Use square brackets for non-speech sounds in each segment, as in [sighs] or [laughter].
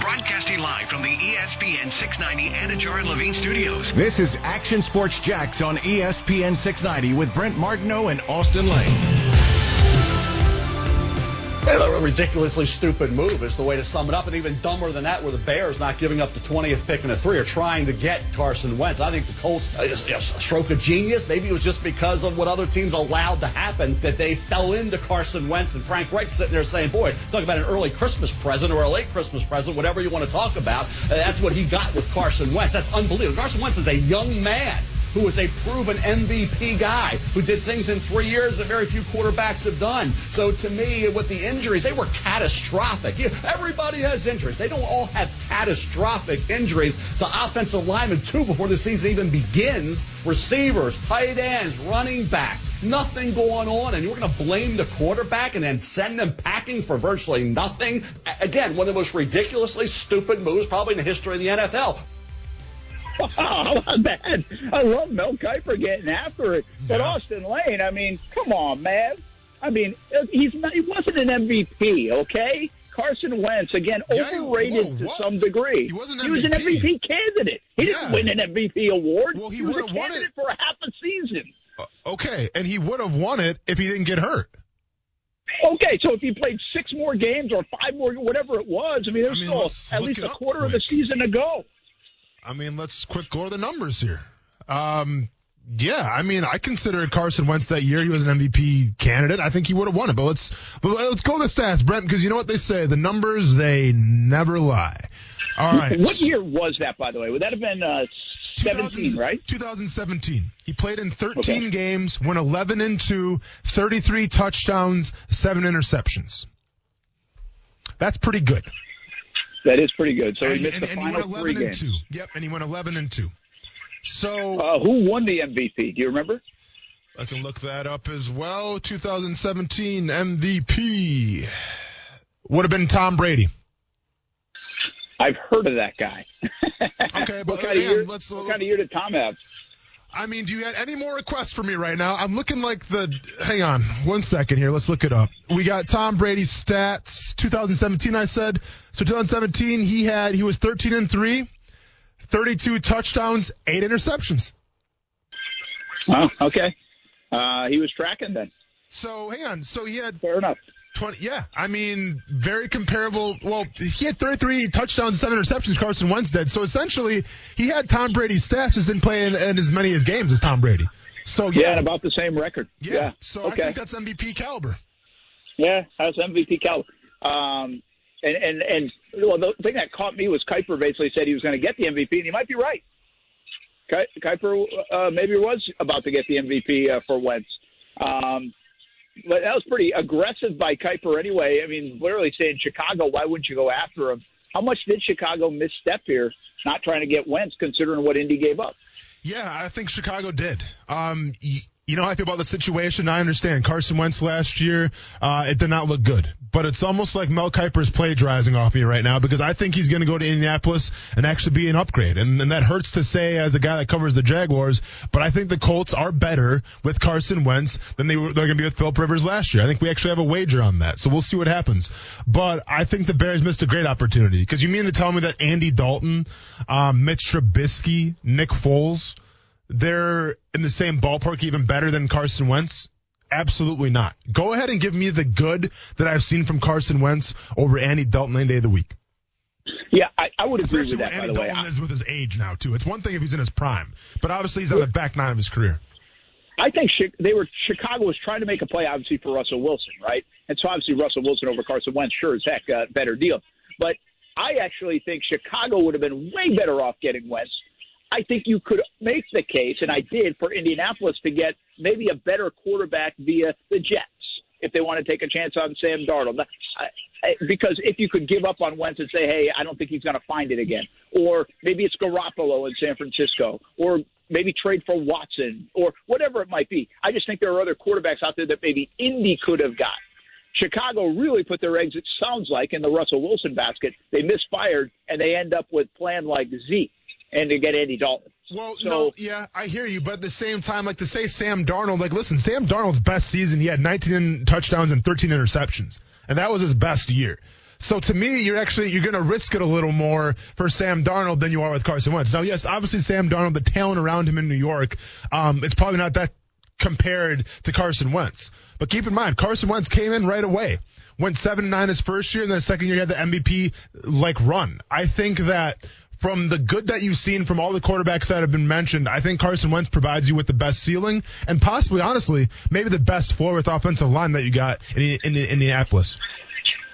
Broadcasting live from the ESPN 690 Anajar and Levine studios. This is Action Sports Jax on ESPN 690 with Brent Martineau and Austin Lane. A ridiculously stupid move is the way to sum it up, and even dumber than that, where the Bears not giving up the 20th pick in a three are trying to get Carson Wentz. I think the Colts, uh, is a stroke of genius. Maybe it was just because of what other teams allowed to happen that they fell into Carson Wentz. And Frank Reich sitting there saying, "Boy, talk about an early Christmas present or a late Christmas present, whatever you want to talk about." Uh, that's what he got with Carson Wentz. That's unbelievable. Carson Wentz is a young man who is a proven MVP guy who did things in three years that very few quarterbacks have done. So to me, with the injuries, they were catastrophic. Everybody has injuries. They don't all have catastrophic injuries to offensive linemen too before the season even begins. Receivers, tight ends, running back. Nothing going on, and you're going to blame the quarterback and then send them packing for virtually nothing. Again, one of the most ridiculously stupid moves probably in the history of the NFL. Wow, how about that? I love Mel Kiper getting after it. But Austin Lane, I mean, come on, man. I mean, he's not, he wasn't an MVP, okay? Carson Wentz, again, Yeah, overrated whoa, to what? some degree. He wasn't He was an MVP. Candidate. He Yeah. didn't win an MVP award. Well, he was a would've won it. candidate for half a season. Uh, Okay, and he would have won it if he didn't get hurt. Okay, so if he played six more games or five more, whatever it was, I mean, there's I mean, still at least a quarter of the season to go. I mean, let's quick go over the numbers here. Um, yeah, I mean, I considered Carson Wentz that year. He was an MVP candidate. I think he would have won it. But let's but let's go to the stats, Brent, because you know what they say: the numbers they never lie. All right. What year was that, by the way? Would that have been uh, 17, right? 2017. He played in 13 Okay. games, went 11 and 2, 33 touchdowns, 7 interceptions. That's pretty good. That is pretty good. So he missed and- the and final went 11 three and games. 2. Yep, and he went 11 and 2. So Uh, who won the MVP? Do you remember? I can look that up as well. 2017 MVP would have been Tom Brady. I've heard of that guy. Okay, [laughs] but what kind, of hang year, let's- what kind of year did Tom have? I mean, do you have any more requests for me right now? I'm looking like the. Hang on, one second here. Let's look it up. We got Tom Brady's stats. 2017, I said. So 2017, he had he was 13 and three, 32 touchdowns, eight interceptions. Oh, okay. Uh, he was tracking then. So hang on. So he had Fair enough. 20. Yeah, I mean, very comparable. Well, he had 33 touchdowns, seven interceptions. Carson Wentz did. So essentially, he had Tom Brady's stats, just didn't play in, in as many as games as Tom Brady. So Yeah, yeah, and about the same record. yeah. So okay. I think that's MVP caliber. Yeah, that's MVP caliber. Um, and and and well, the thing that caught me was Kiper basically said he was going to get the MVP, and he might be right. Kiper uh, maybe was about to get the MVP uh, for Wentz. Um, but that was pretty aggressive by Kiper anyway. I mean, literally saying Chicago, why wouldn't you go after him? How much did Chicago misstep here, not trying to get Wentz, considering what Indy gave up? Yeah, I think Chicago did. Um, you know how I feel about the situation. I understand Carson Wentz last year. Uh, it did not look good, but it's almost like Mel Kiper's plagiarizing off me right now because I think he's going to go to Indianapolis and actually be an upgrade. And, and that hurts to say as a guy that covers the Jaguars, but I think the Colts are better with Carson Wentz than they were, they're going to be with Philip Rivers last year. I think we actually have a wager on that. So we'll see what happens. But I think the Bears missed a great opportunity because you mean to tell me that Andy Dalton, um, Mitch Trubisky, Nick Foles, they're in the same ballpark, even better than Carson Wentz? Absolutely not. Go ahead and give me the good that I've seen from Carson Wentz over Andy Dalton any day of the week. Yeah, I, I would agree Especially with that. when By Andy the way, Dalton is with his age now too. It's one thing if he's in his prime, but obviously he's on the back nine of his career. I think they were Chicago was trying to make a play, obviously for Russell Wilson, right? And so obviously Russell Wilson over Carson Wentz, sure as heck, uh, better deal. But I actually think Chicago would have been way better off getting Wentz. I think you could make the case, and I did, for Indianapolis to get maybe a better quarterback via the Jets if they want to take a chance on Sam Darnold. Because if you could give up on Wentz and say, hey, I don't think he's going to find it again, or maybe it's Garoppolo in San Francisco, or maybe trade for Watson, or whatever it might be. I just think there are other quarterbacks out there that maybe Indy could have got. Chicago really put their eggs, it sounds like, in the Russell Wilson basket. They misfired, and they end up with plan like Zeke and to get Andy Dalton. Well, So- no, yeah, I hear you, but at the same time, like to say Sam Darnold, like listen, Sam Darnold's best season, he had 19 touchdowns and 13 interceptions, and that was his best year. So to me, you're actually you're going to risk it a little more for Sam Darnold than you are with Carson Wentz. Now, yes, obviously Sam Darnold, the talent around him in New York, um, it's probably not that compared to Carson Wentz. But keep in mind, Carson Wentz came in right away, went seven and nine his first year, and then the second year he had the MVP like run. I think that from the good that you've seen from all the quarterbacks that have been mentioned, I think Carson Wentz provides you with the best ceiling and possibly, honestly, maybe the best floor with offensive line that you got in, in, in Indianapolis.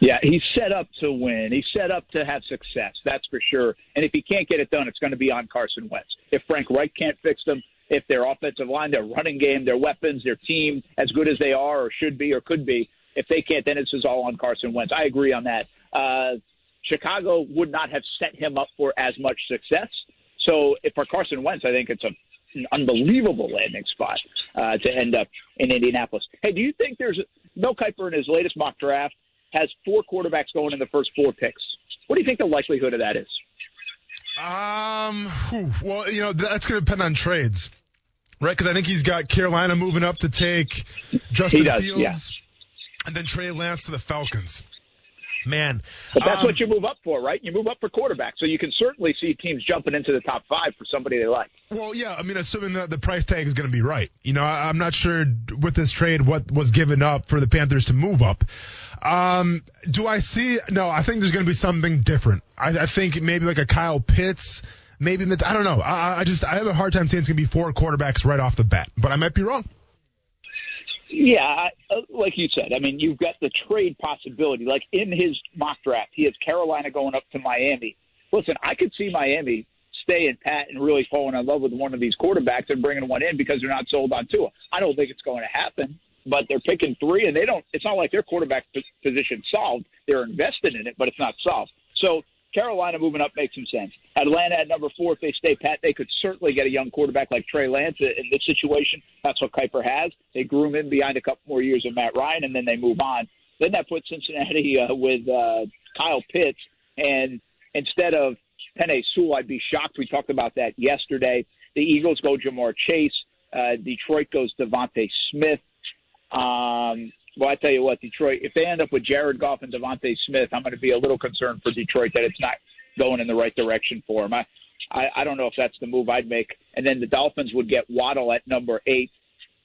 Yeah, he's set up to win. He's set up to have success. That's for sure. And if he can't get it done, it's going to be on Carson Wentz. If Frank Reich can't fix them, if their offensive line, their running game, their weapons, their team, as good as they are or should be or could be, if they can't, then it's just all on Carson Wentz. I agree on that. Uh, Chicago would not have set him up for as much success. So if for Carson Wentz, I think it's a an unbelievable landing spot uh, to end up in Indianapolis. Hey, do you think there's Mel Kiper in his latest mock draft has four quarterbacks going in the first four picks. What do you think the likelihood of that is? Um, well, you know, that's going to depend on trades, right? Because I think he's got Carolina moving up to take Justin does, Fields, yeah. and then Trey Lance to the Falcons. Man, but that's um, what you move up for, right? You move up for quarterback, so you can certainly see teams jumping into the top five for somebody they like. Well, yeah, I mean, assuming that the price tag is going to be right. You know, I, I'm not sure with this trade what was given up for the Panthers to move up. Um, do I see? No, I think there's going to be something different. I, I think maybe like a Kyle Pitts. Maybe I don't know. I, I just I have a hard time saying it's going to be four quarterbacks right off the bat, but I might be wrong. Yeah, uh, like you said, I mean, you've got the trade possibility. Like in his mock draft, he has Carolina going up to Miami. Listen, I could see Miami staying pat and really falling in love with one of these quarterbacks and bringing one in because they're not sold on Tua. I don't think it's going to happen, but they're picking three, and they don't. It's not like their quarterback position solved. They're invested in it, but it's not solved. So Carolina moving up makes some sense. Atlanta at number four, if they stay pat, they could certainly get a young quarterback like Trey Lance in this situation. That's what Kiper has. They groom him behind a couple more years of Matt Ryan, and then they move on. Then that puts Cincinnati uh, with uh, Kyle Pitts, and instead of Penei Sewell, I'd be shocked. We talked about that yesterday. The Eagles go Ja'Marr Chase. Uh, Detroit goes DeVonta Smith. Um, well, I tell you what, Detroit, if they end up with Jared Goff and DeVonta Smith, I'm going to be a little concerned for Detroit that it's not going in the right direction for them. I, I, I don't know if that's the move I'd make. And then the Dolphins would get Waddle at number eight.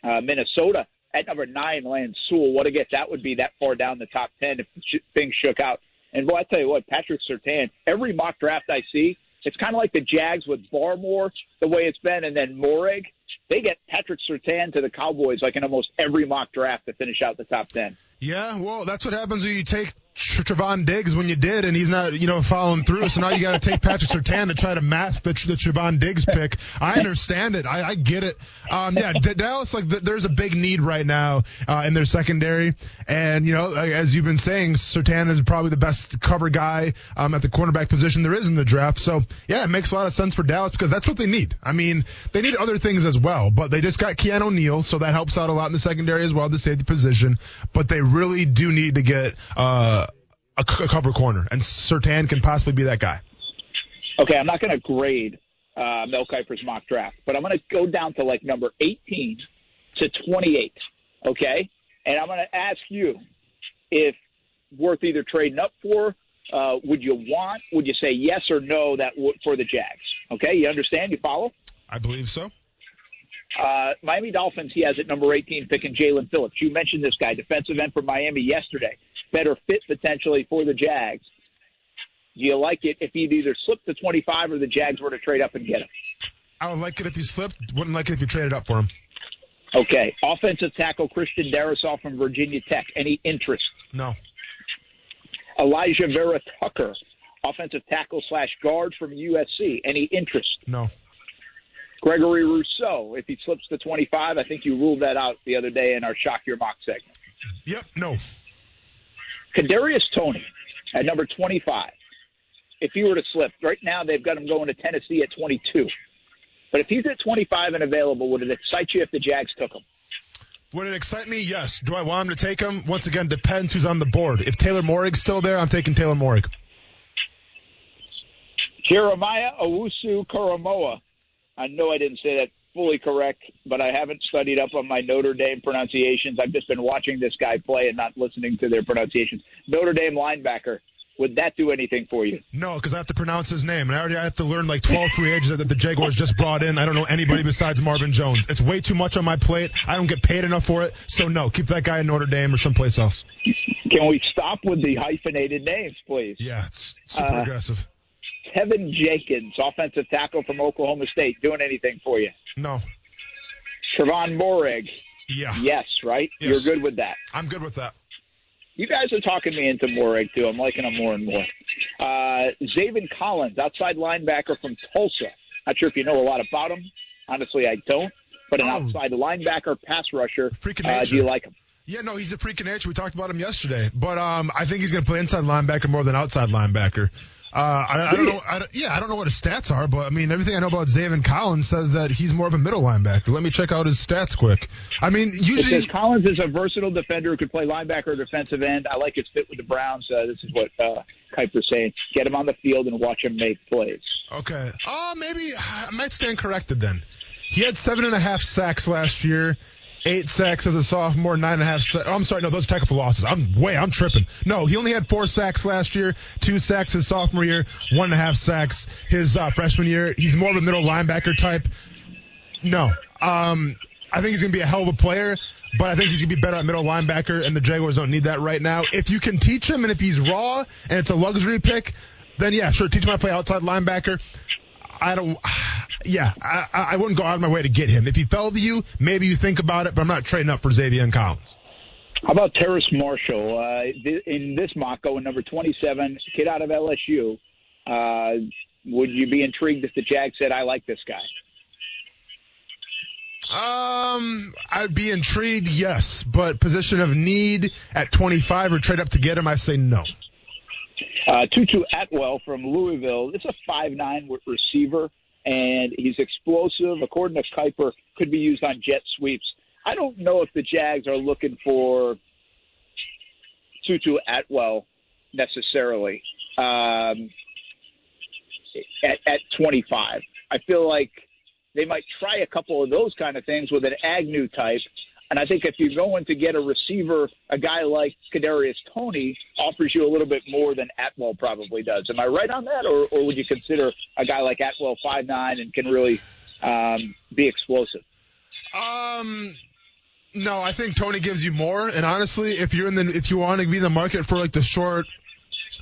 Uh, Minnesota at number nine, Lance Sewell. What a get that would be that far down the top 10 if sh- things shook out. And boy, I tell you what, Patrick Surtain, every mock draft I see, it's kind of like the Jags with Barmore, the way it's been, and then Moehrig. They get Patrick Surtain to the Cowboys like in almost every mock draft to finish out the top 10. Yeah, well, that's what happens when you take Trevon Diggs when you did, and he's not, you know, following through. So now you got to take Patrick Surtain to try to mask the, the Trevon Diggs pick. I understand it. I, I get it. Um, yeah, D- Dallas, like, th- there's a big need right now uh, in their secondary, and you know, as you've been saying, Surtain is probably the best cover guy um, at the cornerback position there is in the draft. So yeah, it makes a lot of sense for Dallas because that's what they need. I mean, they need other things as well, but they just got Keanu O'Neal, so that helps out a lot in the secondary as well, to save the position. But they really do need to get. Uh, a, c- a cover corner, and Surtain can possibly be that guy. Okay, I'm not going to grade uh, Mel Kiper's mock draft, but I'm going to go down to like number 18 to 28. Okay, and I'm going to ask you if worth either trading up for. Uh, would you want? Would you say yes or no that w- for the Jags? Okay, you understand? You follow? I believe so. Uh, Miami Dolphins, he has at number 18 picking Jaelan Phillips. You mentioned this guy, defensive end for Miami yesterday. Better fit potentially for the Jags. Do you like it if he'd either slip to 25 or the Jags were to trade up and get him? I would like it if you slipped. Wouldn't like it if you traded up for him. Okay. Offensive tackle Christian Darrisaw from Virginia Tech. Any interest? No. Elijah Vera Tucker, offensive tackle slash guard from USC. Any interest? No. Gregory Rousseau, if he slips to 25, I think you ruled that out the other day in our Shock Your Mock segment. Yep. No. Kadarius Toney at number 25. If he were to slip, right now they've got him going to Tennessee at 22. But if he's at 25 and available, would it excite you if the Jags took him? Would it excite me? Yes. Do I want him to take him? Once again, depends who's on the board. If Taylor Moehrig's still there, I'm taking Taylor Moehrig. Jeremiah Owusu-Koramoah. I know I didn't say that fully correct, but I haven't studied up on my Notre Dame pronunciations. I've just been watching this guy play and not listening to their pronunciations. Notre Dame linebacker. Would that do anything for you? No, because I have to pronounce his name, and I already I have to learn like 12 free agents that the Jaguars just brought in. I don't know anybody besides Marvin Jones. It's way too much on my plate. I don't get paid enough for it. So no, keep that guy in Notre Dame or someplace else. Can we stop with the hyphenated names, please? Yeah, it's super uh, aggressive. Kevin Jenkins, offensive tackle from Oklahoma State, doing anything for you? No. Trevon Moehrig. Yeah. Yes, right? Yes. You're good with that. I'm good with that. You guys are talking me into Moehrig, too. I'm liking him more and more. Uh, Zaven Collins, outside linebacker from Tulsa. Not sure if you know a lot about him. Honestly, I don't. But an oh. outside linebacker, pass rusher. Freaking Uh, do you like him? Yeah, no, he's a freak of nature. We talked about him yesterday, but um, I think he's going to play inside linebacker more than outside linebacker. Uh, I, I, don't know. I, yeah, I don't know what his stats are, but I mean, everything I know about Zaven Collins says that he's more of a middle linebacker. Let me check out his stats quick. I mean, usually Collins is a versatile defender who could play linebacker or defensive end. I like his fit with the Browns. Uh, this is what uh, Kiper's saying. Get him on the field and watch him make plays. Okay. Oh, uh, maybe I might stand corrected then. He had seven and a half sacks last year eight sacks as a sophomore, nine and a half. Oh, I'm sorry, no, those are technical losses. I'm way, I'm tripping. No, he only had four sacks last year, two sacks his sophomore year, one and a half sacks his uh, freshman year. He's more of a middle linebacker type. No, um, I think he's gonna be a hell of a player. But I think he's gonna be better at middle linebacker, and the Jaguars don't need that right now. If you can teach him, and if he's raw, and it's a luxury pick, then yeah, sure, teach him how to play outside linebacker. I don't yeah, I, I wouldn't go out of my way to get him. If he fell to you, maybe you think about it, but I'm not trading up for Zaven Collins. How about Terrace Marshall? Uh, in this mock, going number 27, kid out of LSU. Uh, would you be intrigued if the Jag said, I like this guy? Um, I'd be intrigued, yes, but position of need at 25 or trade up to get him, I say no. Uh, Tutu Atwell from Louisville. It's a five-nine receiver and he's explosive. According to Kiper, could be used on jet sweeps. I don't know if the Jags are looking for Tutu Atwell necessarily um, at, at 25. I feel like they might try a couple of those kind of things with an Agnew type and I think if you're going to get a receiver, a guy like Kadarius Toney offers you a little bit more than Atwell probably does. Am I right on that, or, or would you consider a guy like Atwell five nine and can really um, be explosive? Um. No, I think Toney gives you more. And honestly, if you're in the if you want to be in the market for like the short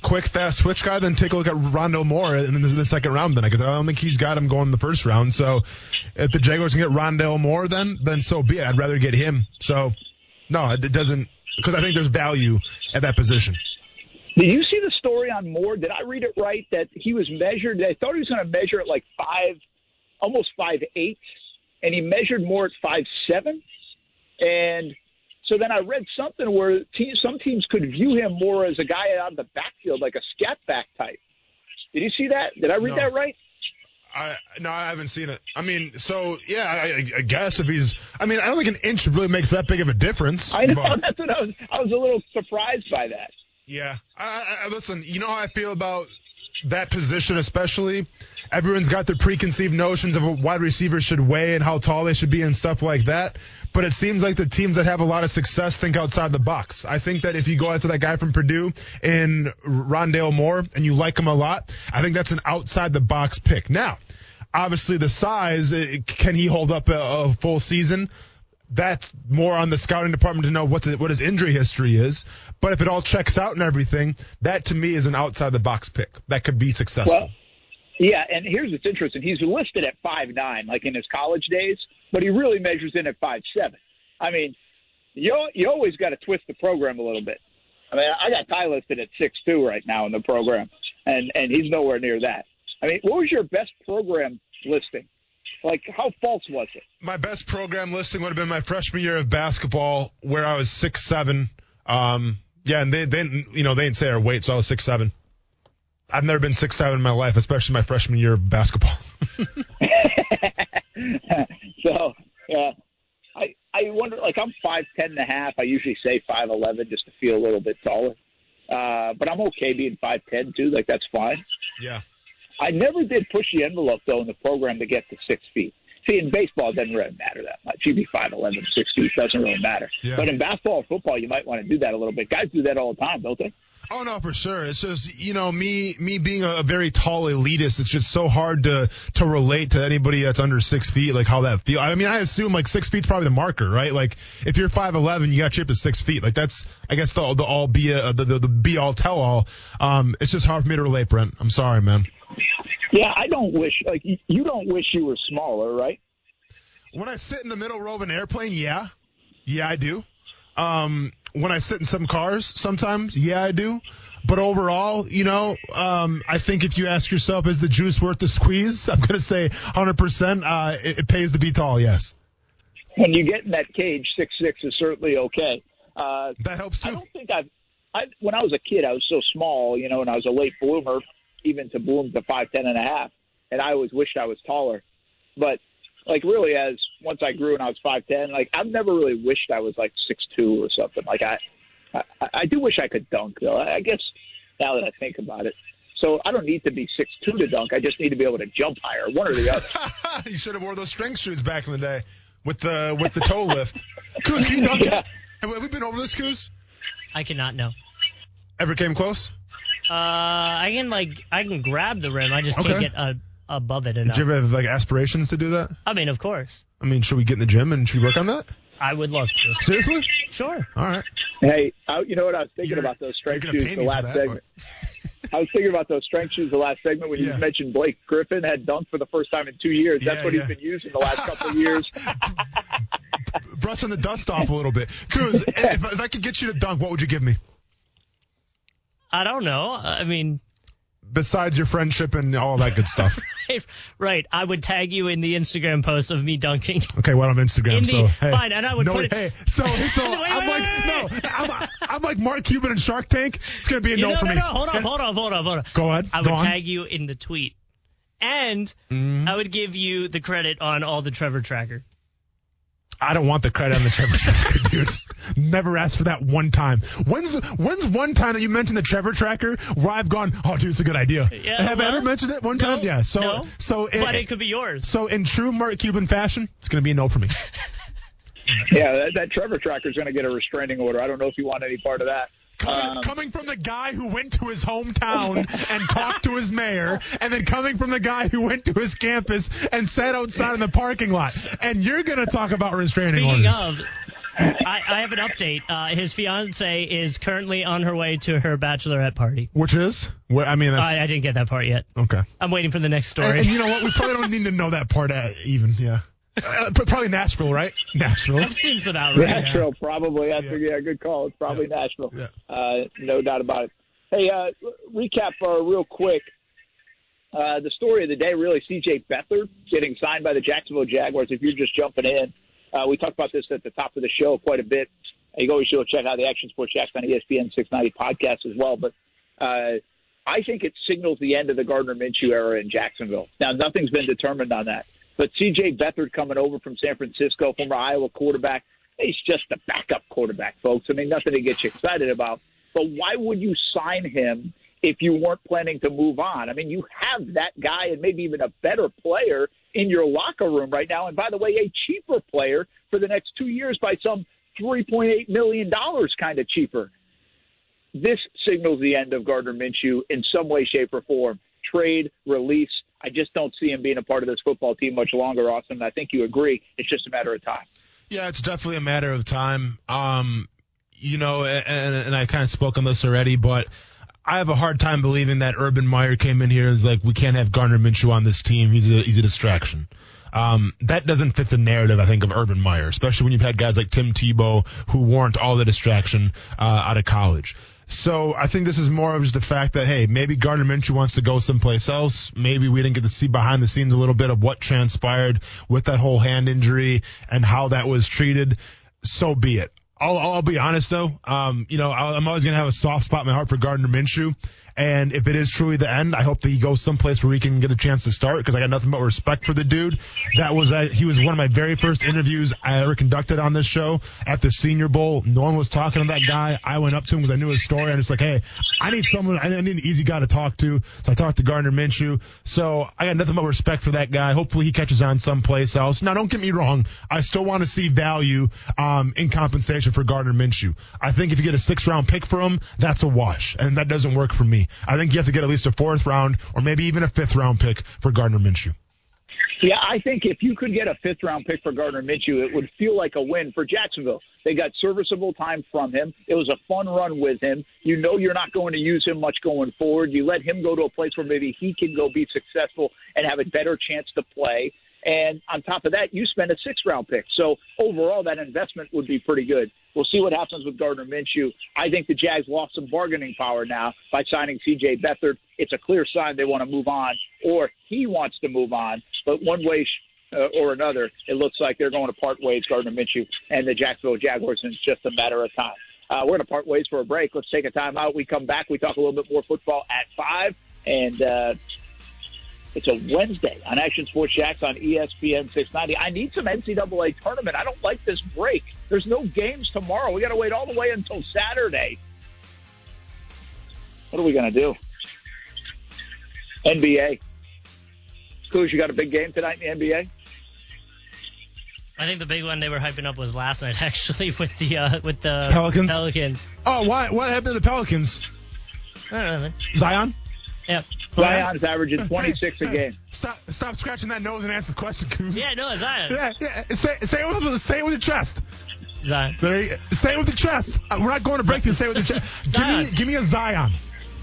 quick, fast switch guy, then take a look at Rondale Moore in the, in the second round. Then, I because I don't think he's got him going in the first round. So, if the Jaguars can get Rondale Moore, then then so be it. I'd rather get him. So, no, it doesn't because I think there's value at that position. Did you see the story on Moore? Did I read it right that he was measured? I thought he was going to measure at like five, almost five eight, and he measured more at five seven, and so then I read something where some teams could view him more as a guy out of the backfield, like a scat back type. Did you see that? Did I read no. that right? I no, I haven't seen it. I mean, so yeah, I, I, guess if he's, I mean, I don't think an inch really makes that big of a difference. I know but, [laughs] that's what I was. I was a little surprised by that. Yeah, I, I, listen. You know how I feel about that position, especially. Everyone's got their preconceived notions of what wide receivers should weigh and how tall they should be and stuff like that but it seems like the teams that have a lot of success think outside the box. I think that if you go after that guy from Purdue in Rondale Moore and you like him a lot, I think that's an outside the box pick. Now, obviously the size, eh, can he hold up a, a full season? That's more on the scouting department to know what's what his injury history is. But if it all checks out and everything, that to me is an outside the box pick that could be successful. Well, yeah, and here's what's interesting. He's listed at five nine, like in his college days but he really measures in at five seven. I mean, you you always got to twist the program a little bit. I mean, I got Ty listed at six two right now in the program, and and he's nowhere near that. I mean, what was your best program listing? Like, how false was it? My best program listing would have been my freshman year of basketball, where I was six seven. Um, yeah, and they they you know they didn't say our weight, so I was six seven. I've never been six seven in my life, especially my freshman year of basketball. [laughs] [laughs] so yeah, I I wonder. Like I'm five ten and a half. I usually say five eleven just to feel a little bit taller. Uh, but I'm okay being five ten too. Like that's fine. Yeah. I never did push the envelope though in the program to get to six feet. See, in baseball, it doesn't really matter that much. You be five eleven, six feet doesn't really matter. Yeah. But in basketball and football, you might want to do that a little bit. Guys do that all the time, don't they? Oh no, for sure. It's just you know me me being a, very tall elitist. It's just so hard to to relate to anybody that's under six feet. Like how that feel. I mean, I assume like six feet's probably the marker, right? Like if you're five eleven, you got chipped to six feet. Like that's I guess the the all be a, the, the the be all tell all. Um, it's just hard for me to relate, Brent. I'm sorry, man. Yeah, I don't wish like you- you don't wish you were smaller, right? When I sit in the middle row of an airplane, yeah, yeah, I do. Um, when I sit in some cars, sometimes, yeah, I do. But overall, you know, um, I think if you ask yourself, is the juice worth the squeeze? [laughs] I'm going to say 100%. Uh, it, it pays to be tall, yes. When you get in that cage, six six is certainly okay. Uh, That helps too. I don't think I've. I, when I was a kid, I was so small, you know, and I was a late bloomer, even to bloom to five ten and a half, and I always wished I was taller. But like really, as once I grew and I was five ten, like I've never really wished I was like six two or something. Like I, I, I do wish I could dunk though. I, I guess now that I think about it, so I don't need to be six two to dunk. I just need to be able to jump higher, one or the other. [laughs] you should have wore those strength shoes back in the day with the with the toe lift. Coos, can you dunk Yeah. Have we- have we been over this, Coos? I cannot know. Ever came close? Uh, I can like I can grab the rim. I just Okay. can't get uh, above it enough. Did you ever have like aspirations to do that? I mean, of course, I mean, should we get in the gym and should we work on that? I would love to. Seriously? Sure. All right. hey, I, you know what I was thinking You're- about those strength shoes the last that, segment. I was thinking about those strength shoes the last segment when Yeah. you mentioned Blake Griffin had dunked for the first time in two years. That's Yeah, what yeah. he's been using the last couple of years. [laughs] brushing the dust off a little bit. Kuz, if, if I could get you to dunk, what would you give me? I don't know. I mean, Besides your friendship and all that good stuff. [laughs] right? I would tag you in the Instagram post of me dunking. Okay, well, I'm Instagram, In the- hey. fine, and I would no, put it- Hey, so [laughs] so Wait, I'm wait, like wait, no, I'm, I'm like Mark Cuban in Shark Tank. It's gonna be a You no for no, me. no, hold on, hold on, hold on, hold on. Go ahead. I would on. tag you in the tweet, and Mm-hmm. I would give you the credit on all the Trevor Tracker. I don't want the credit on the Trevor Tracker, [laughs] dude. Never asked for that one time. When's when's one time that you mentioned the Trevor Tracker where I've gone, oh, dude, it's a good idea. Yeah, Have I ever mentioned it one no, time? Yeah. So no, so but it could be yours. so in true Mark Cuban fashion, it's gonna be a no for me. [laughs] yeah, that, that Trevor Tracker is going to get a restraining order. I don't know if you want any part of that. Coming, Um, coming from the guy who went to his hometown and talked to his mayor, and then coming from the guy who went to his campus and sat outside in the parking lot. And you're going to talk about restraining Speaking orders. of, I, I have an update. Uh, his fiance is currently on her way to her bachelorette party. Which is? Well, I mean, that's. I, I didn't get that part yet. okay. I'm waiting for the next story. And, and you know what? We probably don't need to know that part uh, even, yeah. Uh, but probably Nashville, right? Nashville. that seems about right. Nashville, probably. That's Yeah. a yeah, good call. It's probably Nashville. Yeah. Uh, no doubt about it. Hey, uh, recap uh, real quick. Uh, the story of the day, really, C.J. Beathard getting signed by the Jacksonville Jaguars. If you're just jumping in, uh, we talked about this at the top of the show quite a bit. You can always go check out the Action Sports Jax on ESPN 690 podcast as well. But uh, I think it signals the end of the Gardner Minshew era in Jacksonville. Now, nothing's been determined on that. But C.J. Beathard coming over from San Francisco, former Iowa quarterback, he's just a backup quarterback, folks. I mean, nothing to get you excited about. But why would you sign him if you weren't planning to move on? I mean, you have that guy and maybe even a better player in your locker room right now. And by the way, a cheaper player for the next two years by some $3.8 million kind of cheaper. This signals the end of Gardner Minshew in some way, shape, or form. Trade, release. I just don't see him being a part of this football team much longer, Austin. I think you agree. It's just a matter of time. Yeah, it's definitely a matter of time. Um, you know, and, and I kind of spoke on this already, but I have a hard time believing that Urban Meyer came in here and was like, we can't have Gardner Minshew on this team. He's a he's a distraction. Um, that doesn't fit the narrative, I think, of Urban Meyer, especially when you've had guys like Tim Tebow who warrant all the distraction uh, out of college. So I think this is more of just the fact that hey, maybe Gardner Minshew wants to go someplace else. Maybe we didn't get to see behind the scenes a little bit of what transpired with that whole hand injury and how that was treated. So be it. I'll, I'll be honest though. Um, you know, I'll, I'm always gonna have a soft spot in my heart for Gardner Minshew. And if it is truly the end, I hope that he goes someplace where he can get a chance to start because I got nothing but respect for the dude. That was he was one of my very first interviews I ever conducted on this show at the Senior Bowl. No one was talking to that guy. I went up to him because I knew his story. I'm just like, hey, I need someone. I need an easy guy to talk to. So I talked to Gardner Minshew. So I got nothing but respect for that guy. Hopefully he catches on someplace else. Now don't get me wrong. I still want to see value um, in compensation for Gardner Minshew. I think if you get a six round pick for him, that's a wash, and that doesn't work for me. I think you have to get at least a fourth round or maybe even a fifth round pick for Gardner Minshew. Yeah, I think if you could get a fifth round pick for Gardner Minshew, it would feel like a win for Jacksonville. They got serviceable time from him. It was a fun run with him. You know you're not going to use him much going forward. You let him go to a place where maybe he can go be successful and have a better chance to play. And on top of that, you spend a six round pick. So overall, that investment would be pretty good. We'll see what happens with Gardner Minshew. I think the Jags lost some bargaining power now by signing CJ Beathard. It's a clear sign they want to move on, or he wants to move on. But one way uh, or another, it looks like they're going to part ways, Gardner Minshew and the Jacksonville Jaguars, in just a matter of time. Uh, we're going to part ways for a break. Let's take a time out. We come back. We talk a little bit more football at five, and uh, it's a Wednesday on Action Sports Jax on ESPN 690. I need some NCAA tournament. I don't like this break. There's no games tomorrow. We got to wait all the way until Saturday. What are we going to do? NBA. Coos, you got a big game tonight in the NBA? I think the big one they were hyping up was last night, [laughs] actually, with the uh, with the Pelicans? Pelicans. Oh, what what happened to the Pelicans? I don't know. Zion? Yep. Zion's averaging 26 a game. Stop stop scratching that nose and ask the question, Coos. Yeah, no, Zion. Yeah, yeah. Say, say it with say it with your chest. Zion. There you, say it with your chest. Uh, we're not going to break this. Say it with your chest. [laughs] Give me, give me a Zion.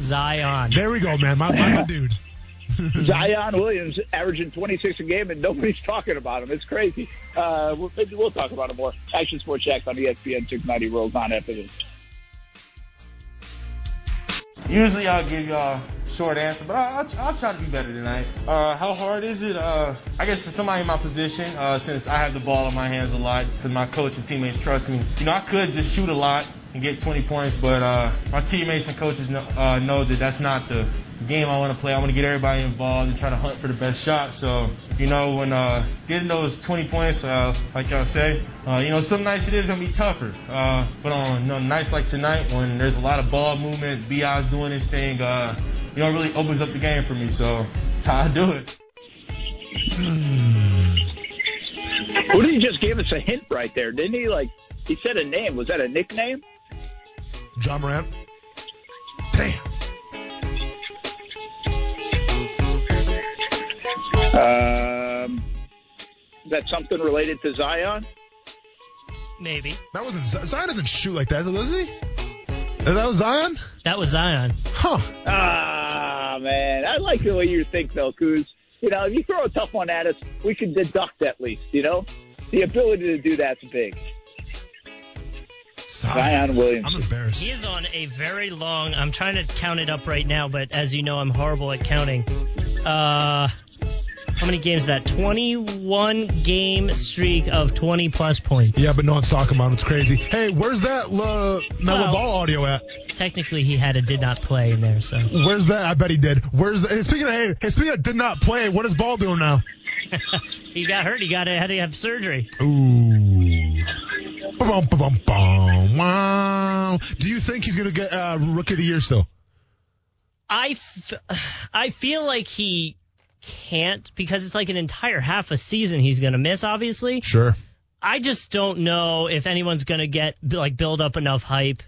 Zion. There we go, man. My, my, my dude. [laughs] Zion Williams averaging 26 a game, and nobody's talking about him. It's crazy. Uh, we'll, we'll talk about it more. Action Sports Jax on E ESPN 690 rolls on after this. Usually I'll give y'all a short answer, but I'll, I'll, I'll try to be better tonight. Uh, how hard is it? Uh, I guess for somebody in my position, uh, since I have the ball in my hands a lot, because my coach and teammates trust me, you know, I could just shoot a lot and get 20 points, but uh, my teammates and coaches know, uh, know that that's not the game I want to play. I want to get everybody involved and try to hunt for the best shot. So, you know, when uh, getting those 20 points, uh, like y'all say, uh, you know, some nights it is going to be tougher. Uh, but on you know, nights like tonight, when there's a lot of ball movement, Bi's doing his thing, you know, it really opens up the game for me. So that's how I do it. Who did he just give us a hint right there? Didn't he? Like he said a name. Was that a nickname? Ja Morant. Damn. Um, is that something related to Zion? Maybe. That wasn't Zion doesn't shoot like that, does he? That was Zion? That was Zion. Huh. Ah, man, I like the way you think, though, Kuz. You know, if you throw a tough one at us, we can deduct at least. You know, the ability to do that's big. Zion Williamson. I'm embarrassed. He is on a very long. I'm trying to count it up right now, but as you know, I'm horrible at counting. Uh, how many games is that? 21 game streak of 20 plus points. Yeah, but no one's talking about him. It's crazy. Hey, where's that La, Melo Well- Ball audio at? Technically, he had a did not play in there, so Where's that? I bet he did. Where's the? Speaking of hey, speaking of did not play. What is Ball doing now? [laughs] he got hurt. He got had to have surgery. Ooh. Ba-bum, ba-bum, bum. Wow. Do you think he's gonna get uh, rookie of the year still? I, f- [sighs] I feel like he can't because it's like an entire half a season he's going to miss, obviously. Sure. I just don't know if anyone's going to get, like, build up enough hype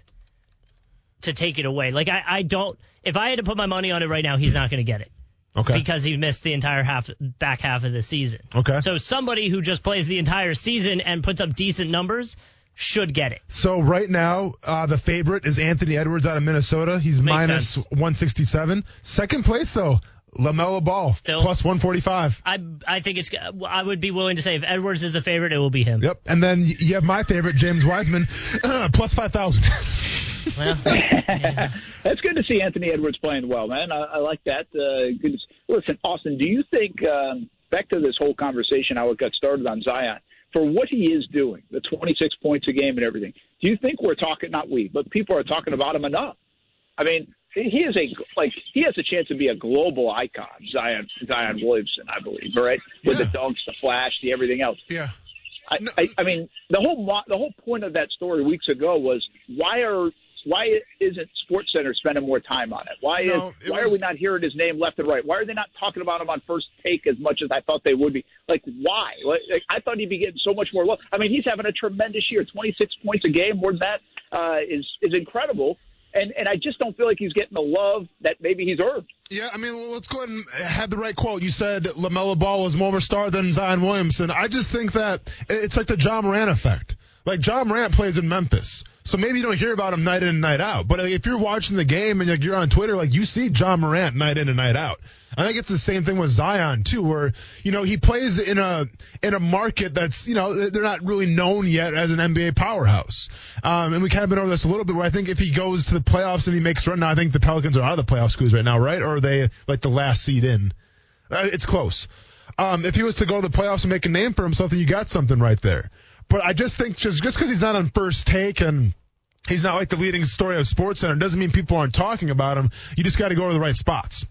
to take it away. Like, I, I don't, if I had to put my money on it right now, he's not going to get it Okay. because he missed the entire half, back half of the season. Okay. So somebody who just plays the entire season and puts up decent numbers should get it. So right now, uh, the favorite is Anthony Edwards out of Minnesota. He's minus sense. 167. Second place though, LaMelo Ball Still- plus 145. I, I think it's, I would be willing to say if Edwards is the favorite, it will be him. Yep. And then you have my favorite, James Wiseman, [clears throat] plus 5,000. Well, [laughs] That's good to see Anthony Edwards playing well, man. I, I like that. Uh, good. Listen, Austin, do you think um, back to this whole conversation how it got started on Zion for what he is doing, the 26 points a game and everything? Do you think we're talking not we, but people are talking about him enough? I mean, he is a like he has a chance to be a global icon, Zion Zion Williamson, I believe, right? With Yeah. the dunks, the flash, the everything else. Yeah. I, No. I, I mean, the whole mo- the whole point of that story weeks ago was why are why isn't Sports Center spending more time on it? Why No, is it why was- are we not hearing his name left and right? Why are they not talking about him on First Take as much as I thought they would be? Like why? Like, like, I thought he'd be getting so much more love. I mean, he's having a tremendous year, twenty six points a game, more than that uh, is is incredible. And and I just don't feel like he's getting the love that maybe he's earned. Yeah, I mean, let's go ahead and have the right quote. You said LaMelo Ball is more of a star than Zion Williamson. I just think that it's like the Ja Morant effect. Like, Ja Morant plays in Memphis. So maybe you don't hear about him night in and night out. But if you're watching the game and you're on Twitter, like you see Ja Morant night in and night out. I think it's the same thing with Zion too, where you know he plays in a in a market that's you know they're not really known yet as an NBA powerhouse. Um, and we kind of been over this a little bit. Where I think if he goes to the playoffs and he makes run, now I think the Pelicans are out of the playoff screws right now, right? Or are they like the last seed in? Uh, it's close. Um, if he was to go to the playoffs and make a name for himself, then you got something right there. But I just think just just because he's not on first take and he's not like the leading story of Sports Center doesn't mean people aren't talking about him. You just got to go to the right spots.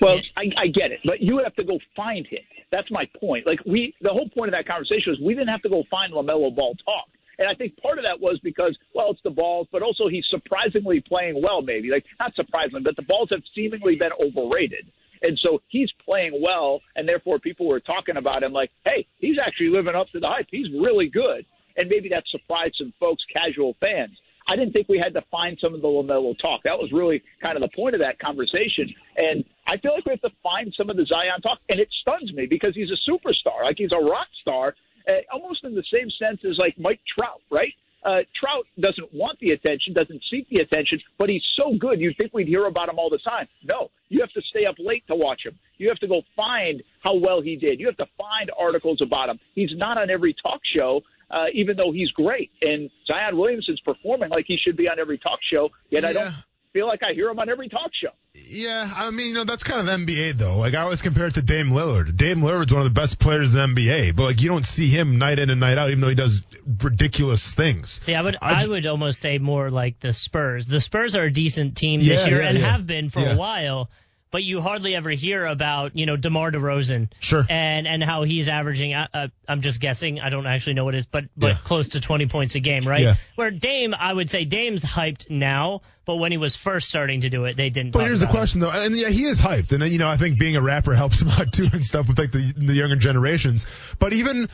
Well, I, I get it, but you have to go find him. That's my point. Like we, the whole point of that conversation was we didn't have to go find Lamelo Ball talk, and I think part of that was because well, it's the balls, but also he's surprisingly playing well. Maybe like not surprisingly, but the balls have seemingly been overrated, and so he's playing well, and therefore people were talking about him like, hey, he's actually living up to the hype. He's really good, and maybe that surprised some folks, casual fans. I didn't think we had to find some of the LaMelo talk. That was really kind of the point of that conversation. And I feel like we have to find some of the Zion talk. And it stuns me because he's a superstar. Like he's a rock star, uh, almost in the same sense as like Mike Trout, right? Uh, Trout doesn't want the attention, doesn't seek the attention, but he's so good. You'd think we'd hear about him all the time. No, you have to stay up late to watch him. You have to go find how well he did. You have to find articles about him. He's not on every talk show, uh, even though he's great. And Zion Williamson's performing like he should be on every talk show, yet I don't feel like I hear him on every talk show. Yeah, I mean, you know, that's kind of NBA though. Like I always compare it to Dame Lillard. Dame Lillard's one of the best players in the NBA, but like you don't see him night in and night out, even though he does ridiculous things. See, I would I I, ju- would almost say more like the Spurs. The Spurs are a decent team Yeah, this year yeah, and yeah. have been for Yeah. a while, but you hardly ever hear about you know Demar Derozan Sure. and and how he's averaging. Uh, uh, I'm just guessing. I don't actually know what it is, but but Yeah. close to 20 points a game, right? Yeah. Where Dame, I would say Dame's hyped now, but when he was first starting to do it, they didn't. But here's the about him. question though, and yeah, he is hyped, and you know, I think being a rapper helps him [laughs] out too and stuff with like the the younger generations. But even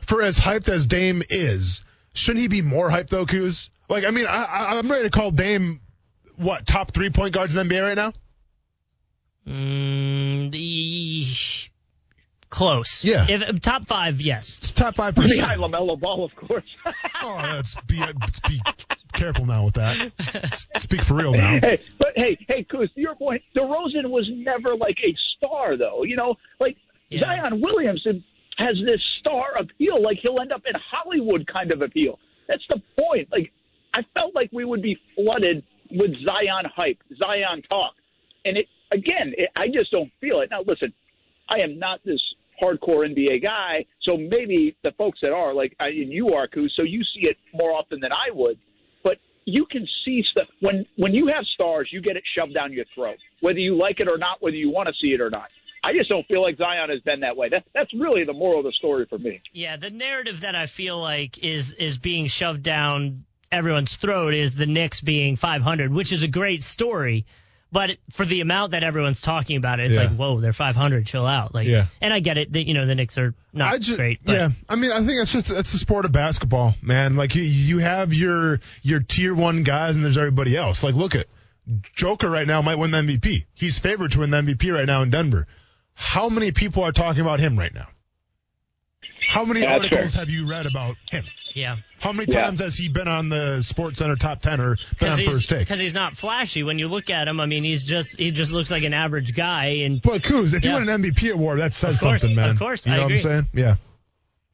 for as hyped as Dame is, shouldn't he be more hyped though, Kuz? Like, I mean, I, I, I'm ready to call Dame what top three point guards in the NBA right now. Mm, the, close. Yeah. If top five, yes. It's top five for sure. Behind Lamelo Ball, of course. [laughs] Oh, let's be let's be careful now with that. Speak for real now. hey, but hey, hey, Kuz, to your point, DeRozan was never like a star, though. You know, like Yeah. Zion Williamson has this star appeal, like he'll end up in Hollywood kind of appeal. That's the point. Like, I felt like we would be flooded with Zion hype, Zion talk, and it again, I just don't feel it. Now, listen, I am not this hardcore NBA guy, so maybe the folks that are like, I, and you are, Kuz, so you see it more often than I would but you can see stuff when when you have stars, you get it shoved down your throat, whether you like it or not, whether you want to see it or not. I just don't feel like Zion has been that way. That, that's really the moral of the story for me. Yeah, the narrative that I feel like is is being shoved down everyone's throat is the Knicks being 500, which is a great story. But for the amount that everyone's talking about it, it's Yeah. like, whoa, they're 500. Chill out. Like, Yeah. and I get it. That, you know, the Knicks are not I ju- great. But yeah, I mean, I think it's just it's the sport of basketball, man. Like you, you have your your tier one guys, and there's everybody else. Like, look at Joker right now might win the MVP. He's favored to win the MVP right now in Denver. How many people are talking about him right now? How many that's articles fair. have you read about him? Yeah, How many Yeah. times has he been on the Sports Center top ten or been on first take? because he's not flashy. When you look at him, I mean, he's just he just looks like an average guy. And But Kuz, if you win an MVP award, that says course, something, man. of course, you I know agree. what I'm saying? Yeah.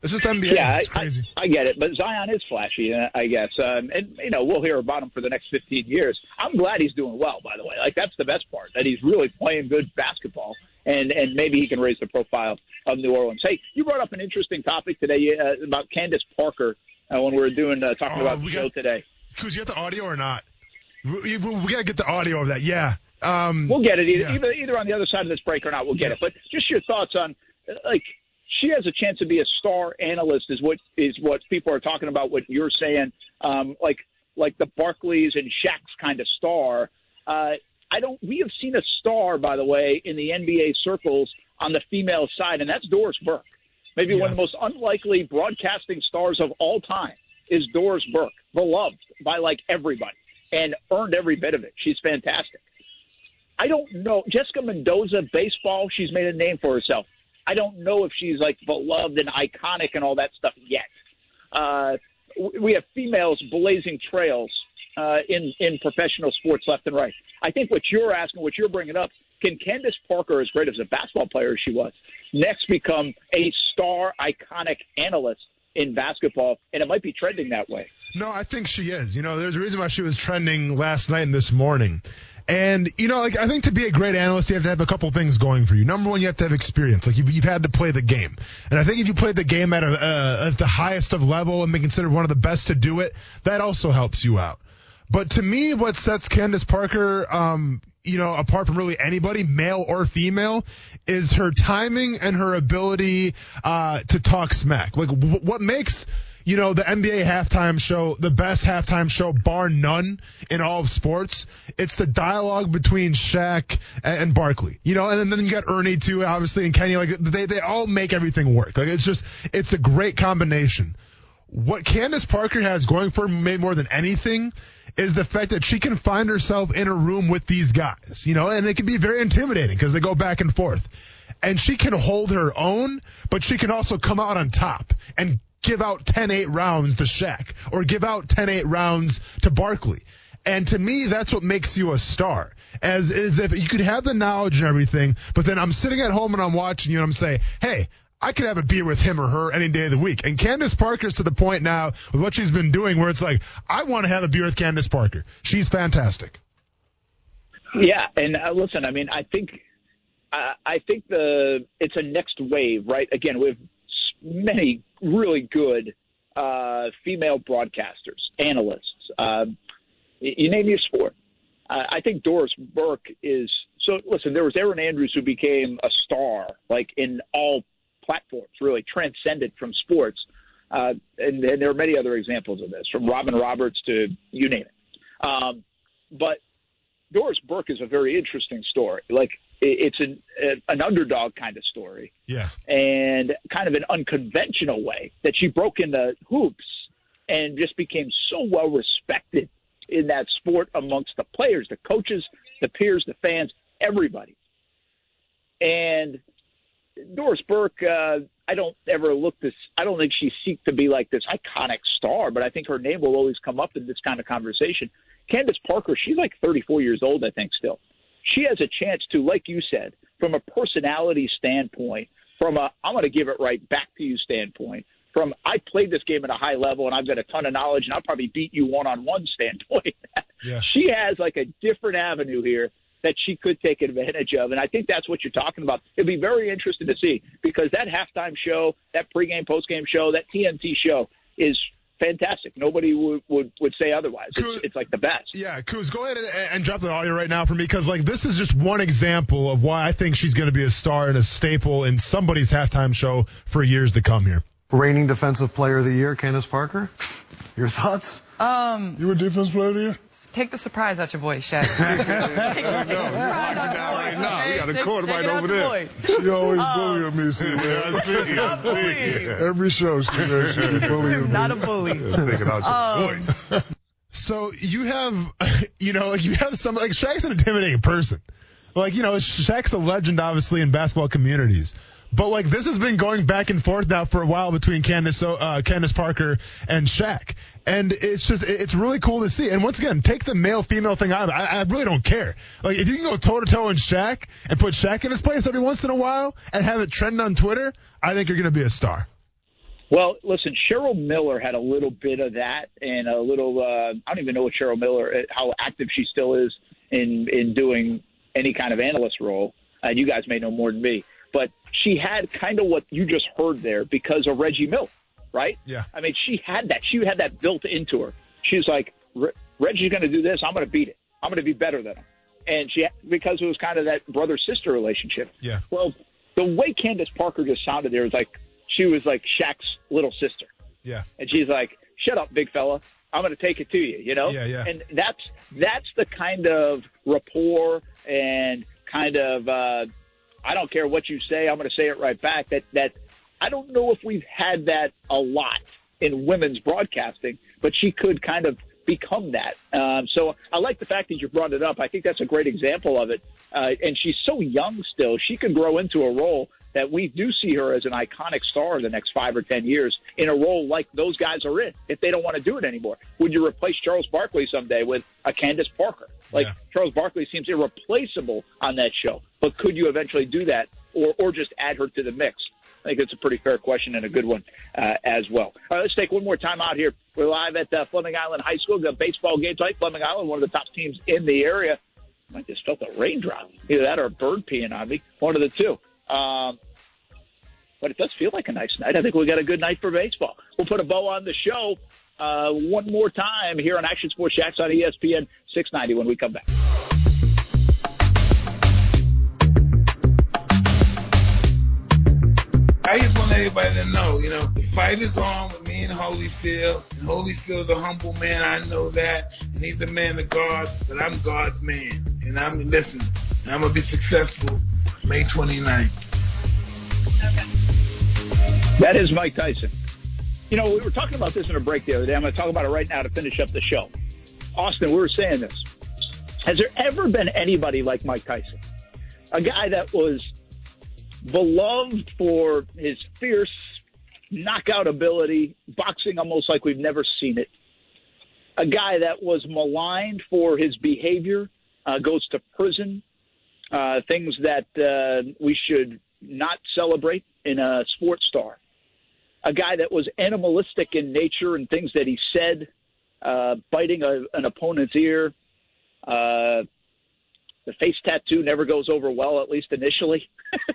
It's just NBA. Yeah, it's I, crazy. I, I get it, but Zion is flashy, uh, I guess, um, and you know we'll hear about him for the next 15 years. I'm glad he's doing well, by the way. Like that's the best part that he's really playing good basketball, and and maybe he can raise the profile of New Orleans. Hey, you brought up an interesting topic today uh, about Candace Parker uh, when we were doing uh, talking Oh, about the we show today. Kuz, you got the audio or not? We, we, we got to get the audio of that. Yeah. Um, We'll get it either, yeah. either either on the other side of this break or not. We'll get it. But just your thoughts on uh, like she has a chance to be a star analyst is what is what people are talking about. What you're saying, um, like like the Barkleys and Shaq's kind of star. Uh, I don't. We have seen a star, by the way, in the NBA circles on the female side, and that's Doris Burke. Maybe one of the most unlikely broadcasting stars of all time is Doris Burke, beloved by like everybody and earned every bit of it. She's fantastic. I don't know. Jessica Mendoza, baseball, she's made a name for herself. I don't know if she's like beloved and iconic and all that stuff yet. Uh, we have females blazing trails uh, in in professional sports left and right. I think what you're asking, what you're bringing up, can Candace Parker, as great as a basketball player as she was, next become a star, iconic analyst in basketball? And it might be trending that way. No, I think she is. You know, there's a reason why she was trending last night and this morning. And, you know, like, I think to be a great analyst, you have to have a couple things going for you. Number one, you have to have experience. Like, you've, you've had to play the game. And I think if you played the game at, a, uh, at the highest of level and be considered one of the best to do it, that also helps you out. But to me, what sets Candace Parker, um, you know, apart from really anybody, male or female, is her timing and her ability uh, to talk smack. Like, w- what makes you know the NBA halftime show the best halftime show, bar none, in all of sports? It's the dialogue between Shaq and, Barkley. You know, and then you got Ernie too, obviously, and Kenny. Like, they they all make everything work. Like, it's just it's a great combination what Candace Parker has going for maybe more than anything is the fact that she can find herself in a room with these guys, you know, and it can be very intimidating because they go back and forth. And she can hold her own, but she can also come out on top and give out 10-8 rounds to Shaq or give out 10-8 rounds to Barkley. And to me, that's what makes you a star. As is if you could have the knowledge and everything, but then I'm sitting at home and I'm watching you and I'm saying, hey, I could have a beer with him or her any day of the week. And Candace Parker's to the point now with what she's been doing where it's like, I want to have a beer with Candace Parker. She's fantastic. Yeah, and uh, listen, I mean, I think uh, I think the it's a next wave, right? Again, we have many really good uh, female broadcasters, analysts. Um, you name your sport. Uh, I think Doris Burke is so. Listen, there was Erin Andrews who became a star, like in all platforms, really transcended from sports. Uh, and, and there are many other examples of this, from Robin Roberts to you name it. Um, but Doris Burke is a very interesting story. Like it- it's an an underdog kind of story, Yeah. and kind of an unconventional way that she broke into hoops and just became so well respected in that sport amongst the players, the coaches, the peers, the fans, everybody. And Doris Burke, uh, I don't ever look this. I don't think she seek to be like this iconic star, but I think her name will always come up in this kind of conversation. Candace Parker, she's like 34 years old, I think, still. She has a chance to, like you said, from a personality standpoint, from a I'm going to give it right back to you standpoint, from I played this game at a high level and I've got a ton of knowledge and I'll probably beat you one on one standpoint. [laughs] Yeah. She has like a different avenue here that she could take advantage of. And I think that's what you're talking about. It'd be very interesting to see because that halftime show, that pregame, postgame show, that TNT show is fantastic. Nobody would, would, would say otherwise. It's, it's like the best. Yeah, Kuz, go ahead and, and drop the audio right now for me because like this is just one example of why I think she's going to be a star and a staple in somebody's halftime show for years to come here. Reigning Defensive Player of the Year, Candace Parker. Your thoughts? Um, You were defense player of the year? take the surprise out your voice, Shaq. [laughs] Take the surprise out your voice, now. We got a Take- quarter take right over there. voice. She always Um, bullying me, [laughs] see, man. I'm bullying. Every show she [laughs] does, she be bullying me. Not a bully. Take it out your Um, voice. So you have, you know, like you have some like Shaq's an intimidating person. Like you know, Shaq's a legend, obviously, in basketball communities. But like this has been going back and forth now for a while between Candace, uh, Candace Parker and Shaq, and it's just it's really cool to see. And once again, take the male female thing out. I, I really don't care. Like if you can go toe to toe in Shaq and put Shaq in his place every once in a while and have it trend on Twitter, I think you're gonna be a star. Well, listen, Cheryl Miller had a little bit of that, and a little. Uh, I don't even know what Cheryl Miller, uh, how active she still is in in doing any kind of analyst role. And you guys may know more than me, but she had kind of what you just heard there because of Reggie Miller, right? Yeah. I mean, she had that. She had that built into her. She's like, Reggie's going to do this. I'm going to beat it. I'm going to be better than him. And she, because it was kind of that brother sister relationship. Yeah. Well, the way Candace Parker just sounded there was like she was like Shaq's little sister. Yeah. And she's like, "Shut up, big fella. I'm going to take it to you." You know. Yeah, yeah. And that's that's the kind of rapport and kind of uh, I don't care what you say. I'm going to say it right back. That that I don't know if we've had that a lot in women's broadcasting, but she could kind of become that. Um, so I like the fact that you brought it up. I think that's a great example of it. Uh, and she's so young still; she could grow into a role that we do see her as an iconic star in the next five or ten years in a role like those guys are in. If they don't want to do it anymore, would you replace Charles Barkley someday with a Candace Parker? Like Yeah. Charles Barkley seems irreplaceable on that show, but could you eventually do that, or or just add her to the mix? I think it's a pretty fair question and a good one uh, as well. All right, let's take one more time out here. We're live at uh, Fleming Island High School. The baseball game tonight. Fleming Island, one of the top teams in the area. I just felt a raindrop. Either that or a bird peeing on me. One of the two. Um, but it does feel like a nice night. I think we got a good night for baseball. We'll put a bow on the show uh, one more time here on Action Sports Jax on ESPN 690 when we come back. I just want everybody to know, you know, the fight is on with me and Holyfield. And Holyfield's a humble man, I know that. And he's a man of God, but I'm God's man. And I'm, listen, I'm going to be successful May 29th. That is Mike Tyson. You know, we were talking about this in a break the other day. I'm going to talk about it right now to finish up the show. Austin, we were saying this. Has there ever been anybody like Mike Tyson? A guy that was beloved for his fierce knockout ability, boxing almost like we've never seen it. A guy that was maligned for his behavior, uh, goes to prison, uh, things that uh, we should not celebrate in a sports star. A guy that was animalistic in nature and things that he said, uh, biting a, an opponent's ear. Uh, the face tattoo never goes over well, at least initially. [laughs]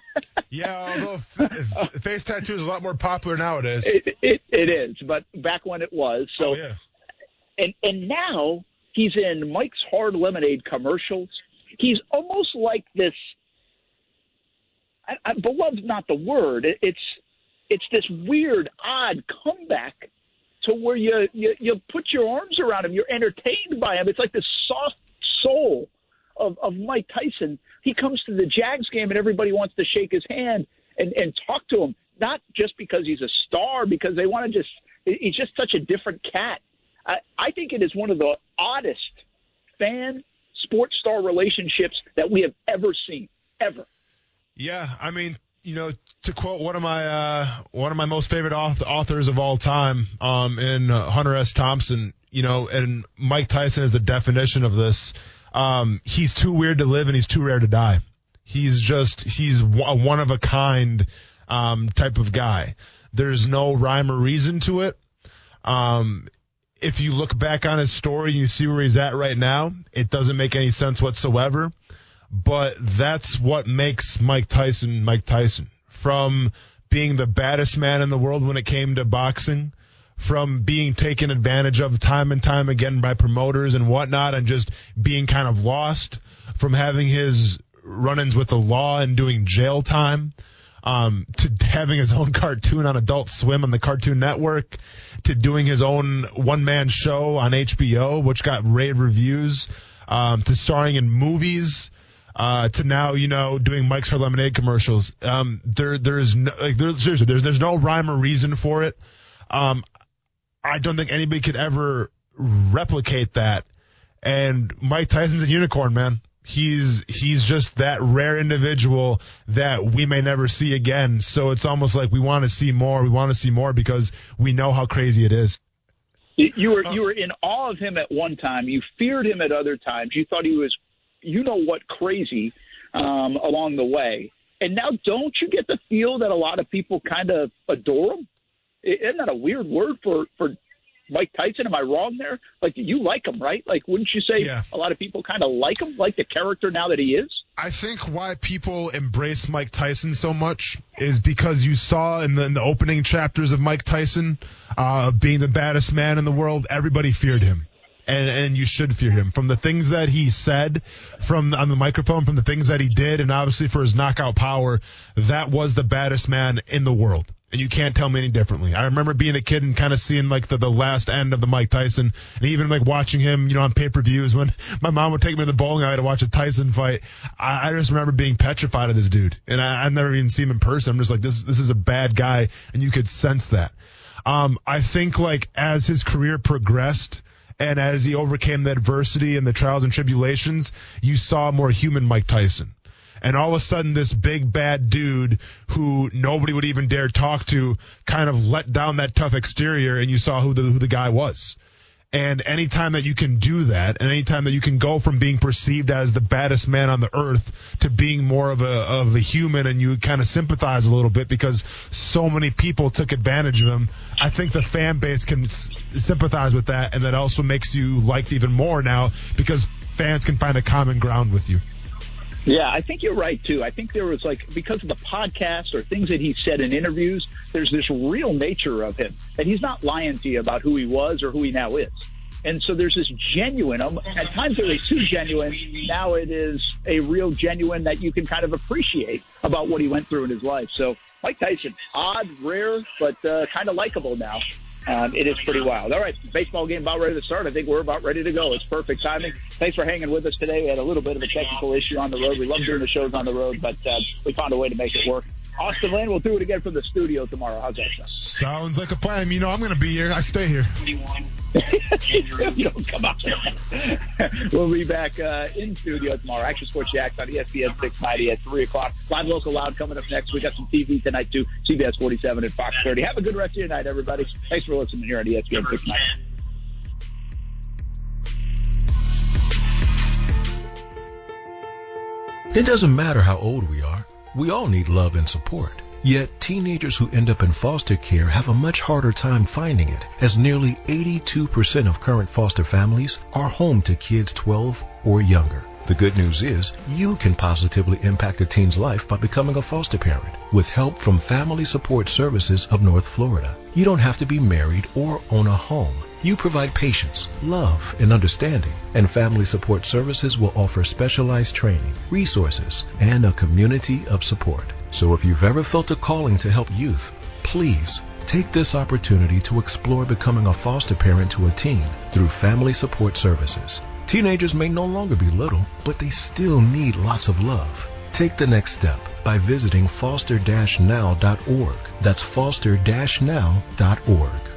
Yeah, although f- face tattoo is a lot more popular nowadays. It, it, it is, but back when it was. So, Oh, yeah. and and now he's in Mike's Hard Lemonade commercials. He's almost like this. I, I, beloved's not the word. It, it's it's this weird, odd comeback to where you, you you put your arms around him. You're entertained by him. It's like this soft soul of of Mike Tyson. He comes to the Jags game and everybody wants to shake his hand and and talk to him, not just because he's a star, because they want to just. He's just such a different cat. I, I think it is one of the oddest fan sports star relationships that we have ever seen, ever. Yeah, I mean, you know, to quote one of my uh, one of my most favorite auth- authors of all time, um, in uh, Hunter S. Thompson, you know, and Mike Tyson is the definition of this. Um, he's too weird to live and he's too rare to die. He's just he's a one of a kind um, type of guy. There's no rhyme or reason to it. Um, if you look back on his story and you see where he's at right now, it doesn't make any sense whatsoever. But that's what makes Mike Tyson Mike Tyson. From being the baddest man in the world when it came to boxing, from being taken advantage of time and time again by promoters and whatnot, and just being kind of lost, from having his run-ins with the law and doing jail time, um, to having his own [laughs] cartoon on Adult Swim on the Cartoon Network, to doing his own one-man show on HBO, which got rave reviews, um, to starring in movies, uh, to now, you know, doing Mike's Hard Lemonade commercials. Um, there, there's no, like, there, seriously, there's, there's no rhyme or reason for it. Um, I don't think anybody could ever replicate that. And Mike Tyson's a unicorn, man. He's he's just that rare individual that we may never see again. So it's almost like we want to see more. We want to see more because we know how crazy it is. You you were you were in awe of him at one time. You feared him at other times. You thought he was, you know what, crazy um, along the way. And now, don't you get the feel that a lot of people kind of adore him? Isn't that a weird word for for Mike Tyson? Am I wrong there? Like you like him, right? Like, wouldn't you say Yeah. a lot of people kind of like him, like the character now that he is? I think why people embrace Mike Tyson so much is because you saw in the, in the opening chapters of Mike Tyson uh, being the baddest man in the world, everybody feared him. And, and you should fear him from the things that he said from on the microphone, from the things that he did, and obviously for his knockout power. That was the baddest man in the world and you can't tell me any differently. I remember being a kid and kind of seeing like the, the last end of the Mike Tyson and even like watching him, you know, on pay-per-views when [laughs] my mom would take me to the bowling alley to watch a Tyson fight. I, I just remember being petrified of this dude and I, I've never even seen him in person. I'm just like, this, this is a bad guy and you could sense that. Um, I think like as his career progressed, and as he overcame the adversity and the trials and tribulations, you saw more human Mike Tyson and all of a sudden this big bad dude who nobody would even dare talk to kind of let down that tough exterior and you saw who the who the guy was. And anytime that you can do that, and anytime that you can go from being perceived as the baddest man on the earth to being more of a of a human, and you kind of sympathize a little bit because so many people took advantage of him, I think the fan base can s- sympathize with that, and that also makes you liked even more now because fans can find a common ground with you. Yeah, I think you're right too. I think there was like because of the podcast or things that he said in interviews, there's this real nature of him that he's not lying to you about who he was or who he now is. And so there's this genuine, um, at times it was too genuine. Now it is a real genuine that you can kind of appreciate about what he went through in his life. So Mike Tyson, odd, rare, but uh, kind of likable now. Um, it is pretty wild. All right, baseball game about ready to start. I think we're about ready to go. It's perfect timing. Thanks for hanging with us today. We had a little bit of a technical issue on the road. We love doing the shows on the road, but uh, we found a way to make it work. Austin Lane, we'll do it again from the studio tomorrow. How's that sound? Sounds like a plan. You know, I'm going to be here. I stay here. You [laughs] don't come out. [laughs] we'll be back uh, in studio tomorrow. Action Sports Jax on ESPN 690 at 3 o'clock. Live Local Loud coming up next. We got some TV tonight, too. CBS 47 and Fox 30. Have a good rest of your night, everybody. Thanks for listening here on ESPN 690. It doesn't matter how old we are, we all need love and support. Yet teenagers who end up in foster care have a much harder time finding it, as nearly 82% of current foster families are home to kids 12 or younger. The good news is you can positively impact a teen's life by becoming a foster parent with help from Family Support Services of North Florida. You don't have to be married or own a home. You provide patience, love, and understanding, and Family Support Services will offer specialized training, resources, and a community of support. So if you've ever felt a calling to help youth, please take this opportunity to explore becoming a foster parent to a teen through Family Support Services. Teenagers may no longer be little, but they still need lots of love. Take the next step by visiting foster-now.org. That's foster-now.org.